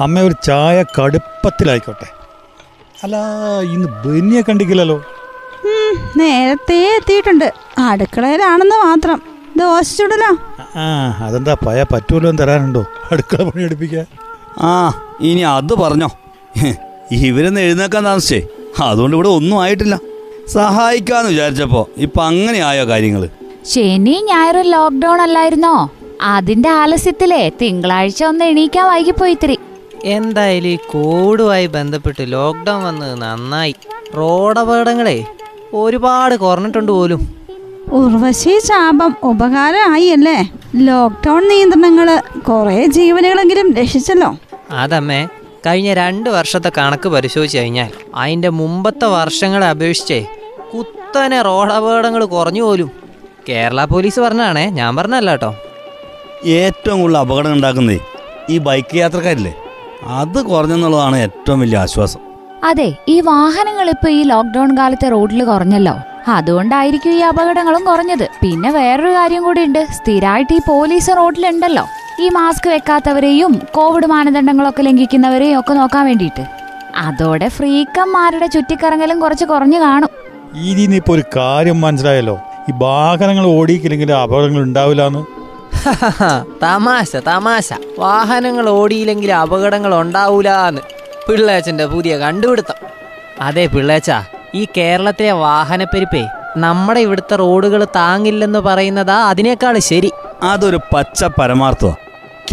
അമ്മ ഒരു ചായ കടുപ്പത്തിലായിക്കോട്ടെ. അല്ല ഇന്ന് ബനിയെ കണ്ടിക്കില്ലല്ലോ. നേരത്തെ എത്തിയിട്ടുണ്ട്. അടുക്കളയിലാണെന്ന് മാത്രം. ദോശ ചുടലോ? ആ അതെന്താ പയ പറ്റൂലോ തരാനുണ്ടോ? അടുക്കള പണി എടുപ്പിക്കാൻ. ആ ഇനി അത് പറഞ്ഞോ. ഇവരെന്ന് എഴുന്നേക്കാൻ താമസിച്ചേ. അതുകൊണ്ട് ഇവിടെ ഒന്നും ആയിട്ടില്ല. സഹായിക്കാന്ന് വിചാരിച്ചപ്പോ ഇപ്പൊ അങ്ങനെ ആയോ കാര്യങ്ങൾ? ശനി ഞായറും ലോക്ക്ഡൌൺ അല്ലായിരുന്നോ? അതിന്റെ ആലസ്യത്തിലെ തിങ്കളാഴ്ച ഒന്ന് എണീക്കാൻ വൈകിപ്പോയി ഇത്തിരി. എന്തായാലും ഈ കോവിഡുമായി ബന്ധപ്പെട്ട് ലോക്ക്ഡൗൺ വന്നത് നന്നായി. റോഡപകടങ്ങളെ ഒരുപാട് കുറഞ്ഞിട്ടുണ്ട് പോലും. ഉർവശി ശാപം ഉപകാരമായി അല്ലേ ലോക്ക്ഡൗൺ നിയന്ത്രണങ്ങൾ കുറെ ജീവനുകളെങ്കിലും രക്ഷിച്ചല്ലോ. അതമ്മേ കഴിഞ്ഞ രണ്ട് വർഷത്തെ കണക്ക് പരിശോധിച്ച് കഴിഞ്ഞാൽ അതിന്റെ മുമ്പത്തെ വർഷങ്ങളെ അപേക്ഷിച്ചേ കുത്തനെ റോഡപകടങ്ങൾ കുറഞ്ഞു പോലും. കേരള പോലീസ് പറഞ്ഞാണേ ഞാൻ പറഞ്ഞല്ല കേട്ടോ ഏറ്റവും കൂടുതൽ അപകടം ഉണ്ടാക്കുന്നേ ഈ ബൈക്ക് യാത്രക്കാരില്ലേ? അത് കുറഞ്ഞെന്നുള്ളതാണ് ഏറ്റവും വലിയ ആശ്വാസം. അതെ ഈ വാഹനങ്ങൾ ഇപ്പൊ ഈ ലോക്ക്ഡൌൺ കാലത്തെ റോഡിൽ കുറഞ്ഞല്ലോ. അതുകൊണ്ടായിരിക്കും ഈ അപകടങ്ങളും കുറഞ്ഞത്. പിന്നെ വേറൊരു കാര്യം കൂടി ഉണ്ട്. സ്ഥിരമായിട്ട് ഈ പോലീസ് റോഡിലുണ്ടല്ലോ. ഈ മാസ്ക് വെക്കാത്തവരെയും കോവിഡ് മാനദണ്ഡങ്ങളൊക്കെ ലംഘിക്കുന്നവരെയും ഒക്കെ നോക്കാൻ വേണ്ടിയിട്ട്. അതോടെ ഫ്രീക്കന്മാരുടെ ചുറ്റിക്കറങ്ങലും കുറച്ച് കുറഞ്ഞു കാണും. ഇപ്പൊ ഒരു കാര്യം മനസ്സിലായല്ലോ. ഈ വാഹനങ്ങൾ ഓടിക്കില്ലെങ്കിൽ അപകടങ്ങൾ ഉണ്ടാവില്ലാന്ന്. തമാശ തമാശ. വാഹനങ്ങൾ ഓടിയില്ലെങ്കിൽ അപകടങ്ങൾ ഉണ്ടാവൂലെന്ന് പിള്ളേച്ചന്റെ പുതിയ കണ്ടുപിടുത്തം. അതെ പിള്ളേച്ച ഈ കേരളത്തിലെ വാഹനപ്പെരുപ്പേ നമ്മുടെ ഇവിടുത്തെ റോഡുകൾ താങ്ങില്ലെന്ന് പറയുന്നതാ അതിനേക്കാൾ ശരി. അതൊരു പച്ച പരമാർത്ഥം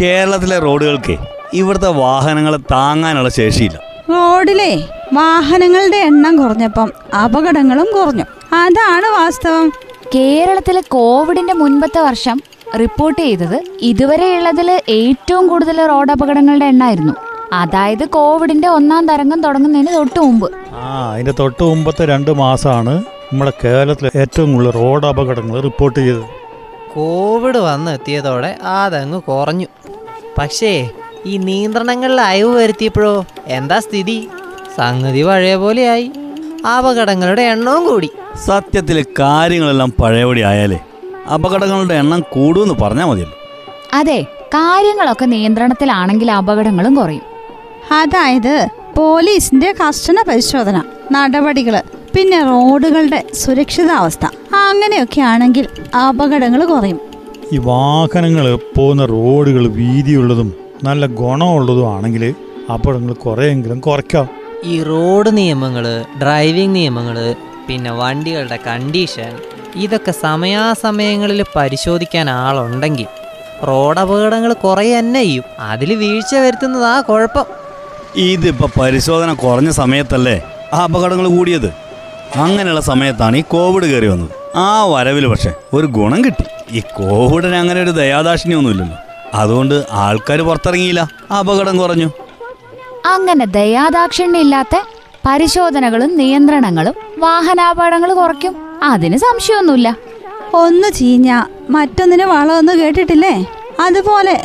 കേരളത്തിലെ റോഡുകൾക്ക് ഇവിടുത്തെ വാഹനങ്ങൾ താങ്ങാനുള്ള ശേഷിയില്ല. റോഡിലെ വാഹനങ്ങളുടെ എണ്ണം കുറഞ്ഞപ്പം അപകടങ്ങളും കുറഞ്ഞു. അതാണ് വാസ്തവം. കേരളത്തിലെ കോവിഡിന്റെ മുൻപത്തെ വർഷം റിപ്പോർട്ട് ചെയ്തത് ഇതുവരെയുള്ളതിൽ ഏറ്റവും കൂടുതൽ റോഡ് അപകടങ്ങളുടെ എണ്ണമായിരുന്നു അതായത് കോവിഡിന്റെ ഒന്നാം തരംഗം തുടങ്ങുന്നതിന് തൊട്ട് മുമ്പ്. ആ അതിന്റെ തൊട്ട് മുമ്പത്തെ രണ്ട് മാസമാണ് നമ്മുടെ കേരളത്തിലെ ഏറ്റവും കൂടുതൽ റോഡ് അപകടങ്ങൾ റിപ്പോർട്ട് ചെയ്തത്. കോവിഡ് വന്ന് എത്തിയതോടെ അതങ്ങ് കുറഞ്ഞു. പക്ഷേ ഈ നിയന്ത്രണങ്ങളിൽ അയവ് വരുത്തിയപ്പോഴോ എന്താ സ്ഥിതി? സംഗതി പഴയ പോലെയായി. അപകടങ്ങളുടെ എണ്ണവും കൂടി. സത്യത്തിൽ കാര്യങ്ങളെല്ലാം പഴയപടി ആയാലേ അപകടങ്ങളുടെ എണ്ണം കൂടുമെന്ന് പറഞ്ഞാൽ മതിയല്ലോ. അതെ കാര്യങ്ങളൊക്കെ നിയന്ത്രണത്തിലാണെങ്കിൽ അപകടങ്ങളും കുറയും. അതായത് പോലീസിന്റെ കർശന പരിശോധന നടപടികൾ പിന്നെ റോഡുകളുടെ സുരക്ഷിതാവസ്ഥ അങ്ങനെയൊക്കെ ആണെങ്കിൽ അപകടങ്ങൾ കുറയും. ഈ വാഹനങ്ങൾ പോകുന്ന റോഡുകൾ വീതിയുള്ളതും നല്ല ഗുണമുള്ളതും ആണെങ്കിൽ അപകടങ്ങൾ കുറേയെങ്കിലും കുറയ്ക്കാം. ഈ റോഡ് നിയമങ്ങൾ ഡ്രൈവിംഗ് നിയമങ്ങൾ പിന്നെ വണ്ടികളുടെ കണ്ടീഷൻ ഇതൊക്കെ സമയാസമയങ്ങളിൽ പരിശോധിക്കാൻ ആളുണ്ടെങ്കിൽ റോഡ് അപകടങ്ങൾ കുറേ തന്നെ ചെയ്യും. അതിൽ വീഴ്ച ആ കുഴപ്പം. ഇതിപ്പോ പരിശോധന കുറഞ്ഞ സമയത്തല്ലേ ആ അപകടങ്ങൾ കൂടിയത്? അങ്ങനെയുള്ള സമയത്താണ് ഈ കോവിഡ് കയറി വന്നത്. ആ വരവിൽ പക്ഷേ ഒരു ഗുണം കിട്ടി. ഈ കോവിഡിന് അങ്ങനെ ഒരു ദയാദാക്ഷിണ്യൊന്നുമില്ലല്ലോ അതുകൊണ്ട് ആൾക്കാർ പുറത്തിറങ്ങിയില്ല. അപകടം കുറഞ്ഞു. അങ്ങനെ ദയാദാക്ഷിണ്യമില്ലാത്ത പരിശോധനകളും നിയന്ത്രണങ്ങളും വാഹനാപകടങ്ങൾ കുറയ്ക്കും. അതിന് സംശയമൊന്നുമില്ല. ഒന്ന് ചീഞ്ഞ മറ്റൊന്നിന് വളമൊന്നും കേട്ടിട്ടില്ലേ? അതുപോലെ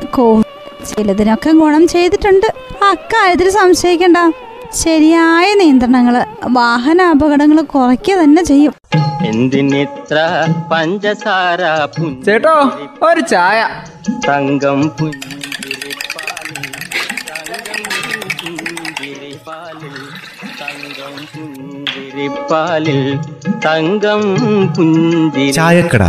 ചിലതിനൊക്കെ ഗുണം ചെയ്തിട്ടുണ്ട്. അക്കാര്യത്തിൽ സംശയിക്കണ്ട. ശരിയായ നിയന്ത്രണങ്ങൾ വാഹന അപകടങ്ങൾ കുറയ്ക്കുക തന്നെ ചെയ്യും. എന്തിനിത്ര പഞ്ചസാര പുഞ്ച ചേട്ടോ ഒരു ചായ. തങ്കം പുഞ്ചിരിപ്പാലിൽ ചായക്കട.